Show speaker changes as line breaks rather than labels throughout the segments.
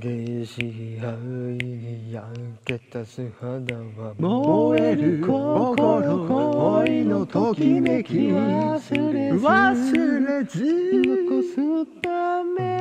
激しい愛に焼けた素肌は
燃える心恋のときめき忘れず
忘れず
残すため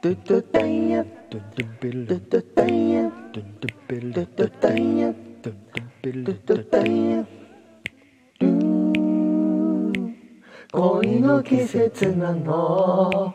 ドゥドゥダイヤ
ドゥドゥビル
ドゥドゥダイヤ
ドゥドゥビル
ドゥドゥダイヤ
ドゥドゥビル
ドゥドゥダイヤ恋の季節なの